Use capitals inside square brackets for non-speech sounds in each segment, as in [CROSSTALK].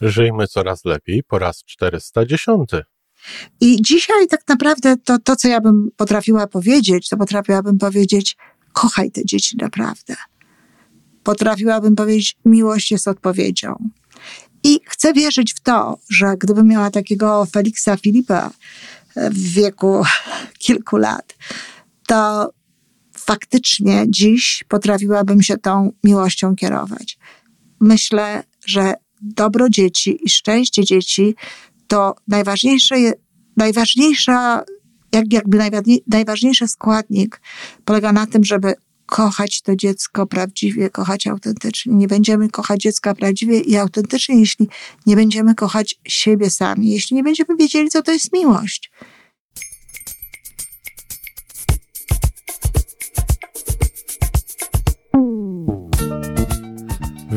Żyjmy coraz lepiej po raz 410. I dzisiaj tak naprawdę to, to, co ja bym potrafiła powiedzieć, to potrafiłabym powiedzieć, kochaj te dzieci naprawdę. Potrafiłabym powiedzieć, miłość jest odpowiedzią. I chcę wierzyć w to, że gdybym miała takiego Feliksa Filipa w wieku [LAUGHS] kilku lat, to faktycznie dziś potrafiłabym się tą miłością kierować. Myślę, że dobro dzieci i szczęście dzieci to najważniejsze, najważniejsza, jak, jakby najważniejszy składnik polega na tym, żeby kochać to dziecko prawdziwie, kochać autentycznie. Nie będziemy kochać dziecka prawdziwie i autentycznie, jeśli nie będziemy kochać siebie sami, jeśli nie będziemy wiedzieli, co to jest miłość.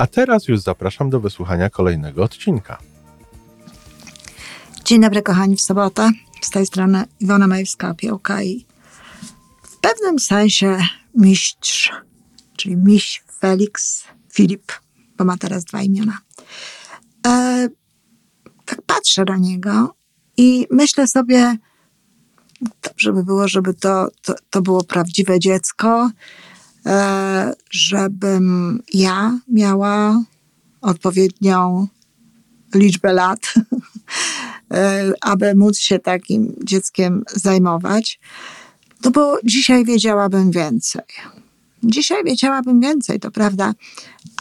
A teraz już zapraszam do wysłuchania kolejnego odcinka. Dzień dobry, kochani, w sobotę. Z tej strony Iwona Majewska-Piołka i w pewnym sensie mistrz, czyli miś Felix Filip, bo ma teraz dwa imiona. E, tak patrzę na niego i myślę sobie, dobrze by było, żeby to, to, to było prawdziwe dziecko, żebym ja miała odpowiednią liczbę lat, [LAUGHS] e, aby móc się takim dzieckiem zajmować. No bo dzisiaj wiedziałabym więcej. Dzisiaj wiedziałabym więcej, to prawda,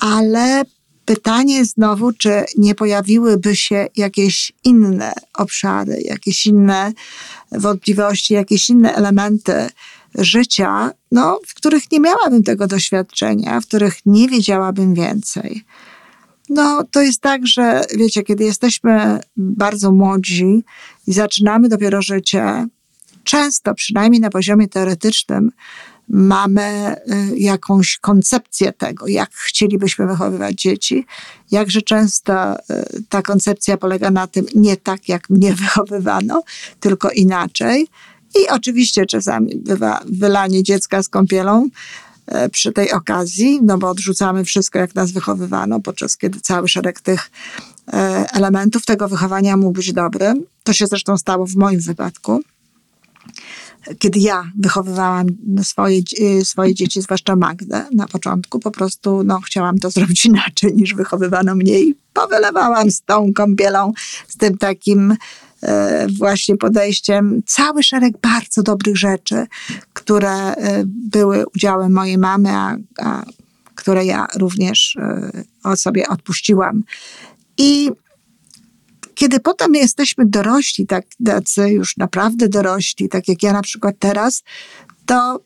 ale pytanie znowu, czy nie pojawiłyby się jakieś inne obszary, jakieś inne wątpliwości, jakieś inne elementy, życia, no, w których nie miałabym tego doświadczenia, w których nie wiedziałabym więcej. No, to jest tak, że wiecie, kiedy jesteśmy bardzo młodzi i zaczynamy dopiero życie, często, przynajmniej na poziomie teoretycznym, mamy y, jakąś koncepcję tego, jak chcielibyśmy wychowywać dzieci. Jakże często y, ta koncepcja polega na tym, nie tak jak mnie [LAUGHS] wychowywano, tylko inaczej. I oczywiście czasami bywa wylanie dziecka z kąpielą e, przy tej okazji, no bo odrzucamy wszystko, jak nas wychowywano, podczas kiedy cały szereg tych e, elementów tego wychowania mógł być dobry. To się zresztą stało w moim wypadku. Kiedy ja wychowywałam swoje, e, swoje dzieci, zwłaszcza Magdę na początku, po prostu no, chciałam to zrobić [LAUGHS] inaczej niż wychowywano mnie i powylewałam z tą kąpielą, z tym takim właśnie podejściem cały szereg bardzo dobrych rzeczy, które e, były udziałem mojej mamy, a, a które ja również e, o sobie odpuściłam. I kiedy potem jesteśmy dorośli, tak, tacy już naprawdę dorośli, tak jak ja na przykład teraz, to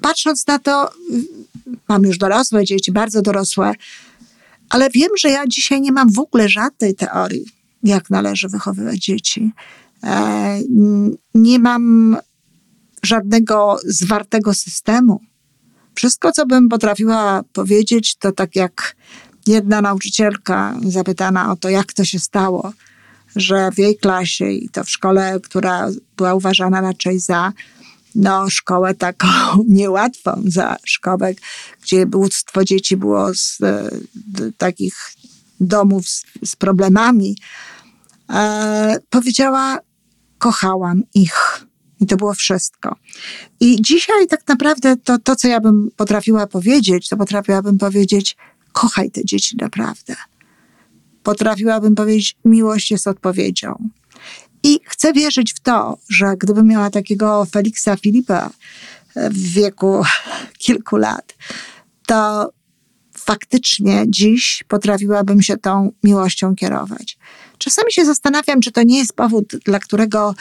patrząc na to, mam już dorosłe dzieci, bardzo dorosłe, ale wiem, że ja dzisiaj nie mam w ogóle żadnej teorii jak należy wychowywać dzieci. E, nie mam żadnego zwartego systemu. Wszystko, co bym potrafiła powiedzieć, to tak jak jedna nauczycielka zapytana o to, jak to się stało, że w jej klasie i to w szkole, która była uważana raczej za no, szkołę taką [LAUGHS] niełatwą, za szkołę, gdzie mnóstwo dzieci było z, z takich domów z, z problemami, e, powiedziała: Kochałam ich. I to było wszystko. I dzisiaj tak naprawdę to, to, co ja bym potrafiła powiedzieć, to potrafiłabym powiedzieć: Kochaj te dzieci naprawdę. Potrafiłabym powiedzieć: Miłość jest odpowiedzią. I chcę wierzyć w to, że gdybym miała takiego Feliksa Filipa w wieku [LAUGHS] kilku lat, to faktycznie dziś potrafiłabym się tą miłością kierować. Czasami się zastanawiam, czy to nie jest powód, dla którego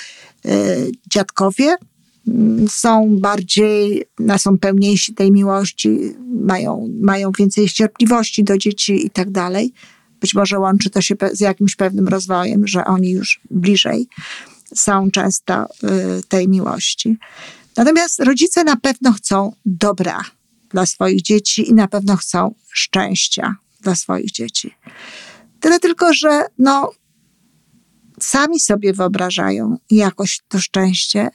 y, dziadkowie y, są bardziej, są pełniejsi tej miłości, mają, mają więcej cierpliwości do dzieci i tak dalej. być może łączy to się z jakimś pewnym rozwojem, że oni już bliżej są często y, tej miłości. Natomiast rodzice na pewno chcą dobra dla swoich dzieci i na pewno chcą szczęścia dla swoich dzieci. Tyle tylko, że no, sami sobie wyobrażają jakoś to szczęście,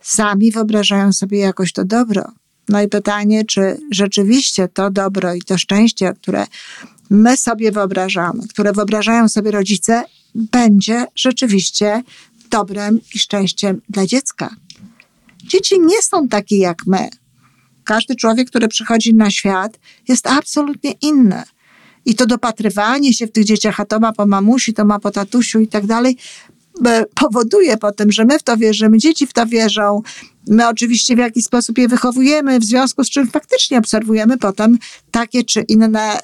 sami wyobrażają sobie jakoś to dobro. No i pytanie, czy rzeczywiście to dobro i to szczęście, które my sobie wyobrażamy, które wyobrażają sobie rodzice, będzie rzeczywiście dobrem i szczęściem dla dziecka. Dzieci nie są takie jak my. Każdy człowiek, który przychodzi na świat, jest absolutnie inny. I to dopatrywanie się w tych dzieciach, a to ma po mamusi, to ma po tatusiu i tak dalej, e, powoduje potem, że my w to wierzymy, dzieci w to wierzą. My oczywiście w jakiś sposób je wychowujemy, w związku z czym faktycznie obserwujemy potem takie czy inne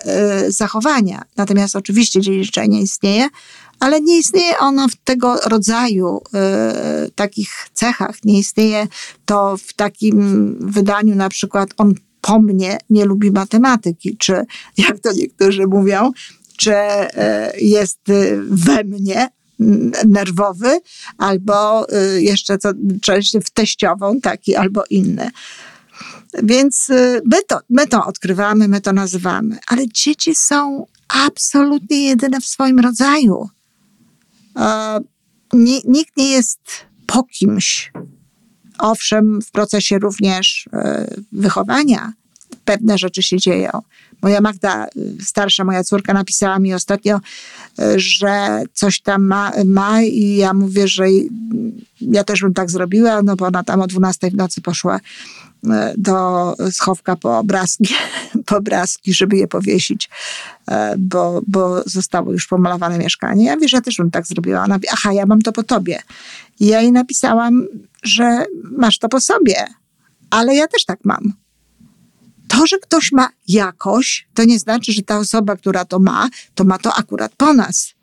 y, zachowania. Natomiast oczywiście dziedziczenie nie istnieje, ale nie istnieje ono w tego rodzaju y, takich cechach. Nie istnieje to w takim wydaniu, na przykład on po mnie nie lubi matematyki, czy jak to niektórzy mówią, czy y, jest we mnie nerwowy, albo y, jeszcze co częściej w teściową, taki albo inny. Więc my to, my to odkrywamy, my to nazywamy, ale dzieci są absolutnie jedyne w swoim rodzaju nikt nie jest po kimś. Owszem, w procesie również e, wychowania pewne rzeczy się dzieją. Moja Magda, starsza moja córka, napisała mi ostatnio, e, że coś tam ma, ma i ja mówię, że ja też bym tak zrobiła, no bo ona tam o 12 w nocy poszła do schowka po obrazki, [LAUGHS] po obrazki, żeby je powiesić, e, bo, bo zostało już pomalowane mieszkanie. Ja wiesz, ja też bym tak zrobiła. Ona mówi, aha, ja mam to po tobie. I ja jej napisałam, że masz to po sobie, ale ja też tak mam. To, że ktoś ma jakoś, to nie znaczy, że ta osoba, która to ma, to ma to akurat po nas.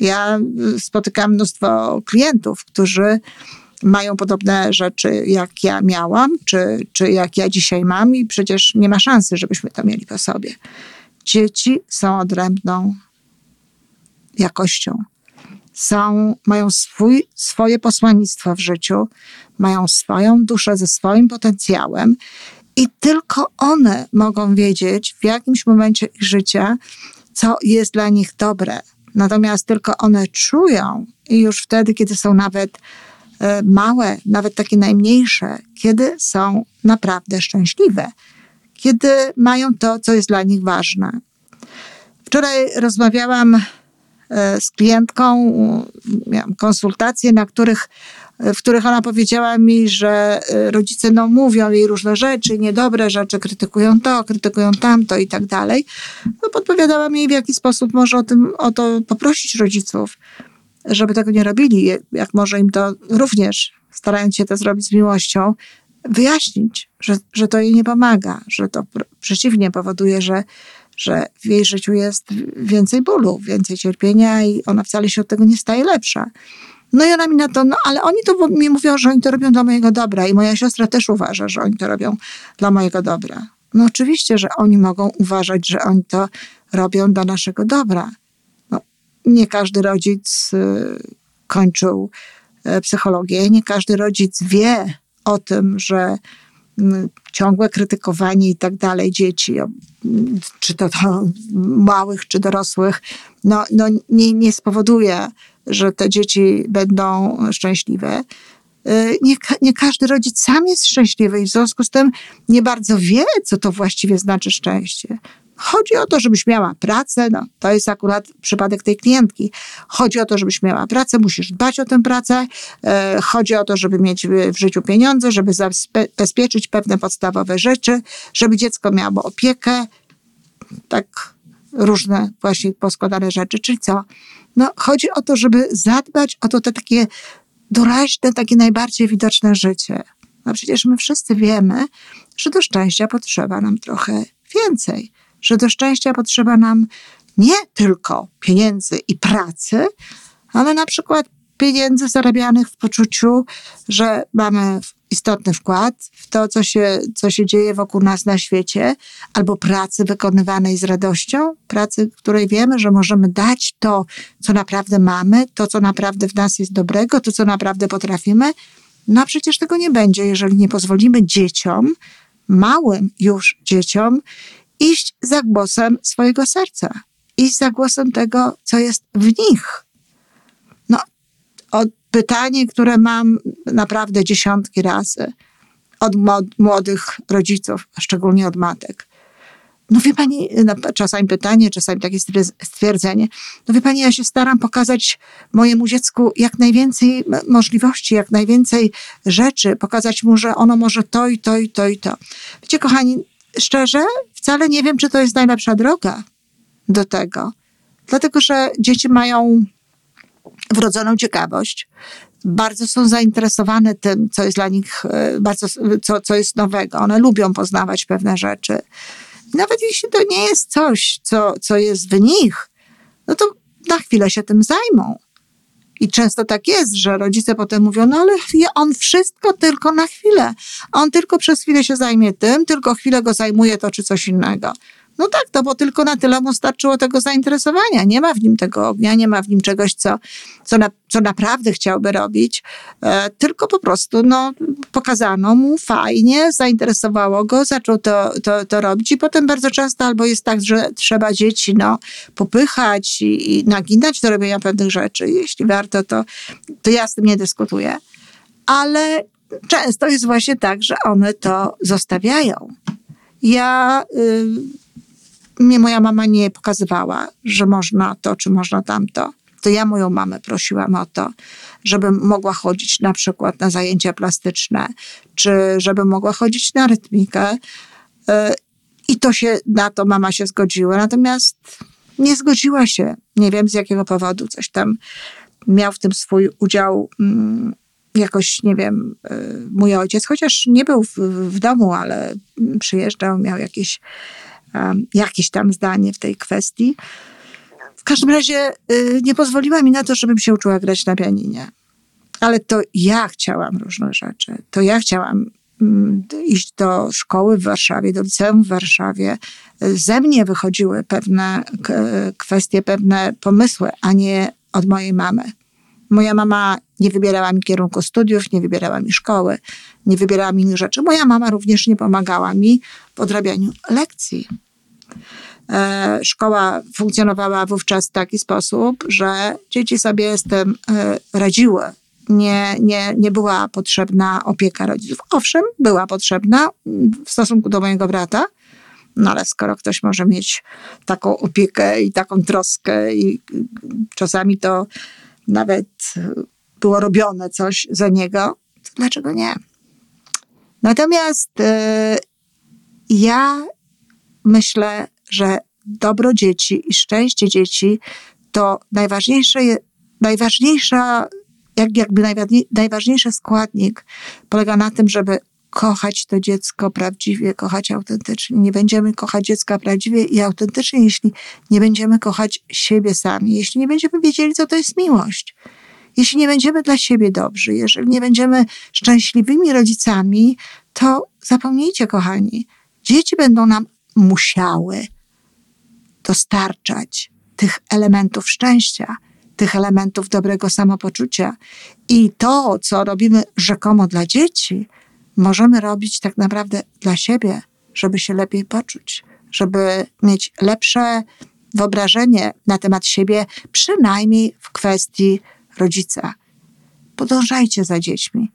Ja y, spotykam mnóstwo klientów, którzy mają podobne rzeczy, jak ja miałam, czy, czy jak ja dzisiaj mam, i przecież nie ma szansy, żebyśmy to mieli po sobie. Dzieci są odrębną jakością. Są, mają swój, swoje posłannictwo w życiu, mają swoją duszę ze swoim potencjałem i tylko one mogą wiedzieć w jakimś momencie ich życia, co jest dla nich dobre. Natomiast tylko one czują i już wtedy, kiedy są nawet małe, nawet takie najmniejsze, kiedy są naprawdę szczęśliwe, kiedy mają to, co jest dla nich ważne. Wczoraj rozmawiałam e, z klientką, miałam konsultacje, na których, e, w których ona powiedziała mi, że rodzice no, mówią jej różne rzeczy, niedobre rzeczy, krytykują to, krytykują tamto i tak dalej. No, podpowiadałam jej, w jaki sposób może o, tym, o to poprosić rodziców żeby tego nie robili, jak może im to również, starając się to zrobić z miłością, wyjaśnić, że, że to jej nie pomaga, że to przeciwnie powoduje, że, że w jej życiu jest więcej bólu, więcej cierpienia i ona wcale się od tego nie staje lepsza. No i ona mi na to, no ale oni to mi mówią, że oni to robią dla mojego dobra i moja siostra też uważa, że oni to robią dla mojego dobra. No oczywiście, że oni mogą uważać, że oni to robią dla naszego dobra nie każdy rodzic y, kończył e, psychologię, nie każdy rodzic wie o tym, że mm, ciągłe krytykowanie i tak dalej dzieci, czy to, to małych, czy dorosłych, no, no nie, nie spowoduje, że te dzieci będą szczęśliwe. Y, nie, nie każdy rodzic sam jest szczęśliwy i w związku z tym nie bardzo wie, co to właściwie znaczy szczęście. Chodzi o to, żebyś miała pracę, no, to jest akurat przypadek tej klientki. Chodzi o to, żebyś miała pracę, musisz dbać o tę pracę. E, chodzi o to, żeby mieć w życiu pieniądze, żeby zabezpieczyć pewne podstawowe rzeczy, żeby dziecko miało opiekę. Tak różne właśnie poskładane rzeczy. Czyli co? No, chodzi o to, żeby zadbać o to te takie doraźne, takie najbardziej widoczne życie. No przecież my wszyscy wiemy, że do szczęścia potrzeba nam trochę więcej że do szczęścia potrzeba nam nie tylko pieniędzy i pracy, ale na przykład pieniędzy zarabianych w poczuciu, że mamy istotny wkład w to, co się, co się dzieje wokół nas na świecie, albo pracy wykonywanej z radością, pracy, której wiemy, że możemy dać to, co naprawdę mamy, to, co naprawdę w nas jest dobrego, to, co naprawdę potrafimy. No a przecież tego nie będzie, jeżeli nie pozwolimy dzieciom, małym już dzieciom, iść za głosem swojego serca, iść za głosem tego, co jest w nich. No, od pytanie, które mam naprawdę dziesiątki razy od młodych rodziców, szczególnie od matek. No wie pani, no, czasami pytanie, czasami takie stwierdzenie. No wie pani, ja się staram pokazać mojemu dziecku jak najwięcej możliwości, jak najwięcej rzeczy, pokazać mu, że ono może to i to i to i to. Wiecie, kochani, szczerze, wcale nie wiem, czy to jest najlepsza droga do tego. Dlatego, że dzieci mają wrodzoną ciekawość. Bardzo są zainteresowane tym, co jest dla nich, e, bardzo, co, co jest nowego. One lubią poznawać pewne rzeczy. Nawet jeśli to nie jest coś, co, co jest w nich, no to na chwilę się tym zajmą. I często tak jest, że rodzice potem mówią, no ale on wszystko tylko na chwilę. On tylko przez chwilę się zajmie tym, tylko chwilę go zajmuje to czy coś innego. No tak, to bo tylko na tyle mu starczyło tego zainteresowania. Nie ma w nim tego ognia, nie ma w nim czegoś, co, co, na, co naprawdę chciałby robić, e, tylko po prostu no, pokazano mu fajnie, zainteresowało go, zaczął to, to, to robić i potem bardzo często albo jest tak, że trzeba dzieci no, popychać i, i naginać do robienia pewnych rzeczy. Jeśli warto, to, to ja z tym nie dyskutuję. Ale często jest właśnie tak, że one to zostawiają. Ja... Y, mnie moja mama nie pokazywała, że można to, czy można tamto. To ja moją mamę prosiłam o to, żebym mogła chodzić na przykład na zajęcia plastyczne, czy żebym mogła chodzić na rytmikę. Y, I to się, na to mama się zgodziła. Natomiast nie zgodziła się. Nie wiem z jakiego powodu. Coś tam miał w tym swój udział mm, jakoś, nie wiem, y, mój ojciec, chociaż nie był w, w domu, ale przyjeżdżał, miał jakieś jakieś tam zdanie w tej kwestii. W każdym razie y, nie pozwoliła mi na to, żebym się uczyła grać na pianinie. Ale to ja chciałam różne rzeczy. To ja chciałam mm, iść do szkoły w Warszawie, do liceum w Warszawie. Ze mnie wychodziły pewne kwestie, pewne pomysły, a nie od mojej mamy. Moja mama nie wybierała mi kierunku studiów, nie wybierała mi szkoły, nie wybierała mi innych rzeczy. Moja mama również nie pomagała mi w odrabianiu lekcji. E, szkoła funkcjonowała wówczas w taki sposób, że dzieci sobie z tym e, radziły. Nie, nie, nie była potrzebna opieka rodziców. Owszem, była potrzebna w stosunku do mojego brata, no ale skoro ktoś może mieć taką opiekę i taką troskę, i czasami to nawet było robione coś za niego, to dlaczego nie? Natomiast yy, ja myślę, że dobro dzieci i szczęście dzieci to najważniejsze, najważniejsza, jak, jakby najważniejszy składnik polega na tym, żeby kochać to dziecko prawdziwie, kochać autentycznie. Nie będziemy kochać dziecka prawdziwie i autentycznie, jeśli nie będziemy kochać siebie sami, jeśli nie będziemy wiedzieli, co to jest miłość. Jeśli nie będziemy dla siebie dobrzy, jeżeli nie będziemy szczęśliwymi rodzicami, to zapomnijcie, kochani, dzieci będą nam musiały dostarczać tych elementów szczęścia, tych elementów dobrego samopoczucia. I to, co robimy rzekomo dla dzieci, możemy robić tak naprawdę dla siebie, żeby się lepiej poczuć, żeby mieć lepsze wyobrażenie na temat siebie, przynajmniej w kwestii rodzica. Podążajcie za dziećmi.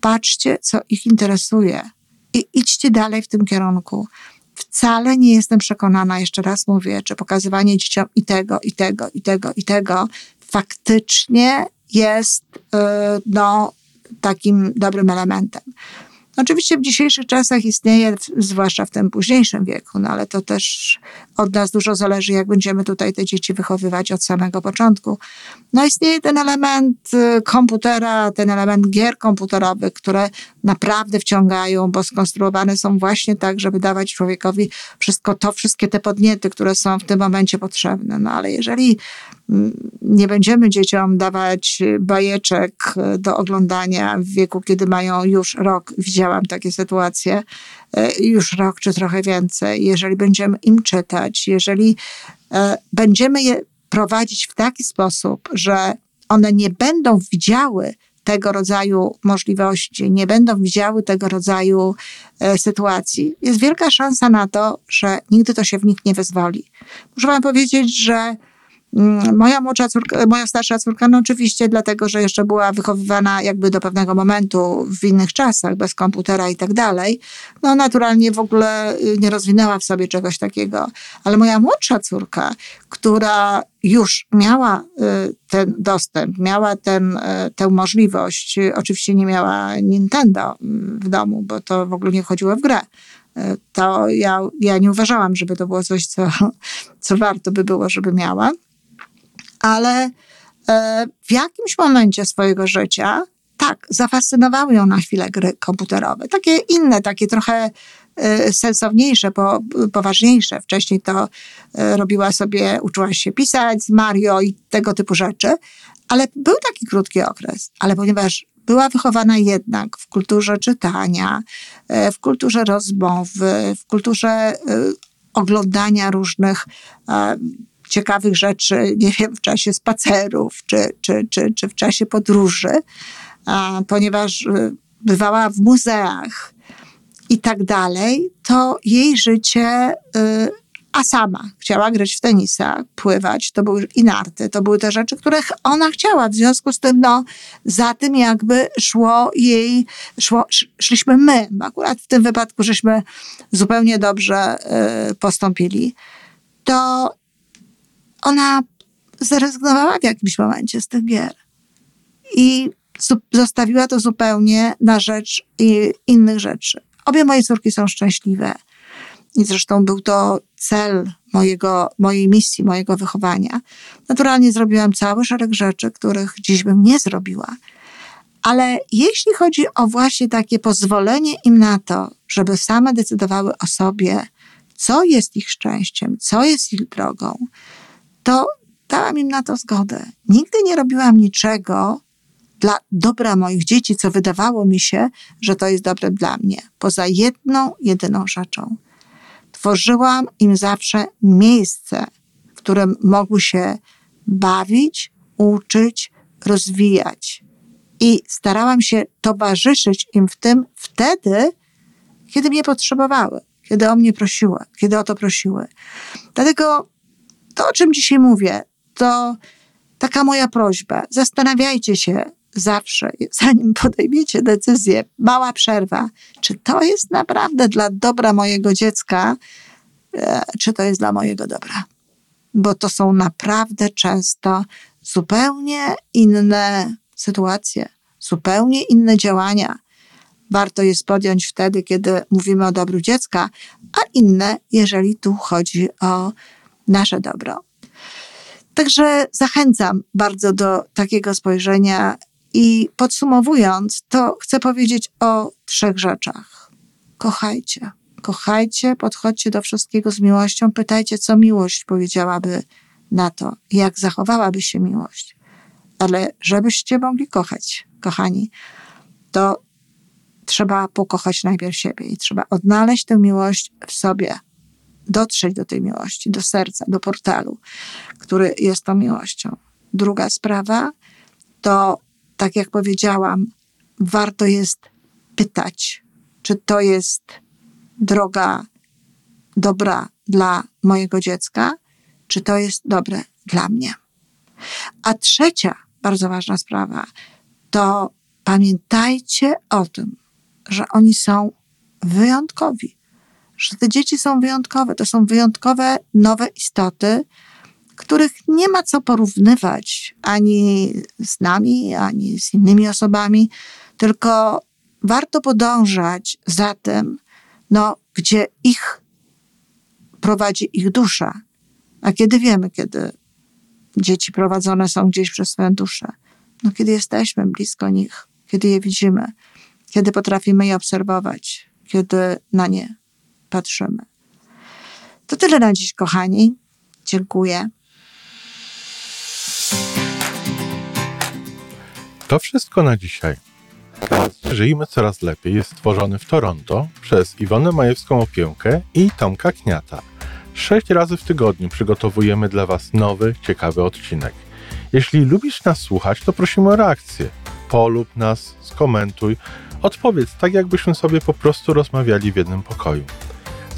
Patrzcie, co ich interesuje i idźcie dalej w tym kierunku. Wcale nie jestem przekonana, jeszcze raz mówię, czy pokazywanie dzieciom i tego, i tego, i tego, i tego faktycznie jest y, no, takim dobrym elementem. Oczywiście w dzisiejszych czasach istnieje, zwłaszcza w tym późniejszym wieku, no ale to też od nas dużo zależy, jak będziemy tutaj te dzieci wychowywać od samego początku. No istnieje ten element y, komputera, ten element gier komputerowych, które naprawdę wciągają, bo skonstruowane są właśnie tak, żeby dawać człowiekowi wszystko to, wszystkie te podniety, które są w tym momencie potrzebne. No ale jeżeli nie będziemy dzieciom dawać bajeczek do oglądania w wieku, kiedy mają już rok. Widziałam takie sytuacje, e, już rok czy trochę więcej. Jeżeli będziemy im czytać, jeżeli e, będziemy je prowadzić w taki sposób, że one nie będą widziały tego rodzaju możliwości, nie będą widziały tego rodzaju e, sytuacji, jest wielka szansa na to, że nigdy to się w nich nie wyzwoli. Muszę Wam powiedzieć, że moja młodsza córka, moja starsza córka, no oczywiście dlatego, że jeszcze była wychowywana jakby do pewnego momentu w innych czasach, bez komputera i tak dalej, no naturalnie w ogóle y, nie rozwinęła w sobie czegoś takiego. Ale moja młodsza córka, która już miała y, ten dostęp, miała ten, y, tę możliwość, oczywiście nie miała Nintendo mm, w domu, bo to w ogóle nie wchodziło w grę, to ja, ja nie uważałam, żeby to było coś, co, [LAUGHS] co warto by było, żeby miała ale e, w jakimś momencie swojego życia, tak, zafascynowały ją na chwilę gry komputerowe. Takie inne, takie trochę e, sensowniejsze, po, poważniejsze. Wcześniej to e, robiła sobie, uczyła się pisać z Mario i tego typu rzeczy, ale był taki krótki okres. Ale ponieważ była wychowana jednak w kulturze czytania, w kulturze rozmowy, w kulturze oglądania różnych ciekawych rzeczy, nie wiem, w czasie spacerów czy, czy, czy, czy w czasie podróży, ponieważ y, bywała w muzeach i tak dalej, to jej życie, y, a sama chciała grać w tenisa, pływać, to były i narty, to były te rzeczy, których ona chciała. W związku z tym, no, za tym jakby szło jej, szło, szliśmy my. Akurat w tym wypadku żeśmy zupełnie dobrze y, postąpili. To ona zrezygnowała w jakimś momencie z tych gier i zostawiła to zupełnie na rzecz innych rzeczy. Obie moje córki są szczęśliwe i zresztą był to cel mojego, mojej misji, mojego wychowania. Naturalnie zrobiłam cały szereg rzeczy, których dziś bym nie zrobiła. Ale jeśli chodzi o właśnie takie pozwolenie im na to, żeby same decydowały o sobie, co jest ich szczęściem, co jest ich drogą, to dałam im na to zgodę. Nigdy nie robiłam niczego dla dobra moich dzieci, co wydawało mi się, że to jest dobre dla mnie. Poza jedną, jedyną rzeczą. Tworzyłam im zawsze miejsce, w którym mogły się bawić, uczyć, rozwijać. I starałam się towarzyszyć im w tym wtedy, kiedy mnie potrzebowały, kiedy o mnie prosiły, kiedy o to prosiły. Dlatego to, o czym dzisiaj mówię, to taka moja prośba. Zastanawiajcie się zawsze, zanim podejmiecie decyzję, mała przerwa, czy to jest naprawdę dla dobra mojego dziecka, e, czy to jest dla mojego dobra. Bo to są naprawdę często zupełnie inne sytuacje, zupełnie inne działania. Warto jest podjąć wtedy, kiedy mówimy o dobru dziecka, a inne, jeżeli tu chodzi o nasze dobro. Także zachęcam bardzo do takiego spojrzenia i podsumowując, to chcę powiedzieć o trzech rzeczach. Kochajcie. Kochajcie, podchodźcie do wszystkiego z miłością, pytajcie, co miłość powiedziałaby na to, jak zachowałaby się miłość. Ale żebyście mogli kochać, kochani, to trzeba pokochać najpierw siebie i trzeba odnaleźć tę miłość w sobie, dotrzeć do tej miłości, do serca, do portalu, który jest tą miłością. Druga sprawa to, tak jak powiedziałam, warto jest pytać, czy to jest droga dobra dla mojego dziecka, czy to jest dobre dla mnie. A trzecia bardzo ważna sprawa to pamiętajcie o tym, że oni są wyjątkowi że te dzieci są wyjątkowe. To są wyjątkowe, nowe istoty, których nie ma co porównywać ani z nami, ani z innymi osobami, tylko warto podążać za tym, no, gdzie ich prowadzi ich dusza. A kiedy wiemy, kiedy dzieci prowadzone są gdzieś przez swoją duszę? No, kiedy jesteśmy blisko nich, kiedy je widzimy, kiedy potrafimy je obserwować, kiedy na nie patrzymy. To tyle na dziś, kochani. Dziękuję. To wszystko na dzisiaj. Żyjmy coraz lepiej jest stworzony w Toronto przez Iwonę Majewską Opiełkę i Tomka Kniata. Sześć razy w tygodniu przygotowujemy dla Was nowy, ciekawy odcinek. Jeśli lubisz nas słuchać, to prosimy o reakcję. Polub nas, skomentuj, odpowiedz tak, jakbyśmy sobie po prostu rozmawiali w jednym pokoju.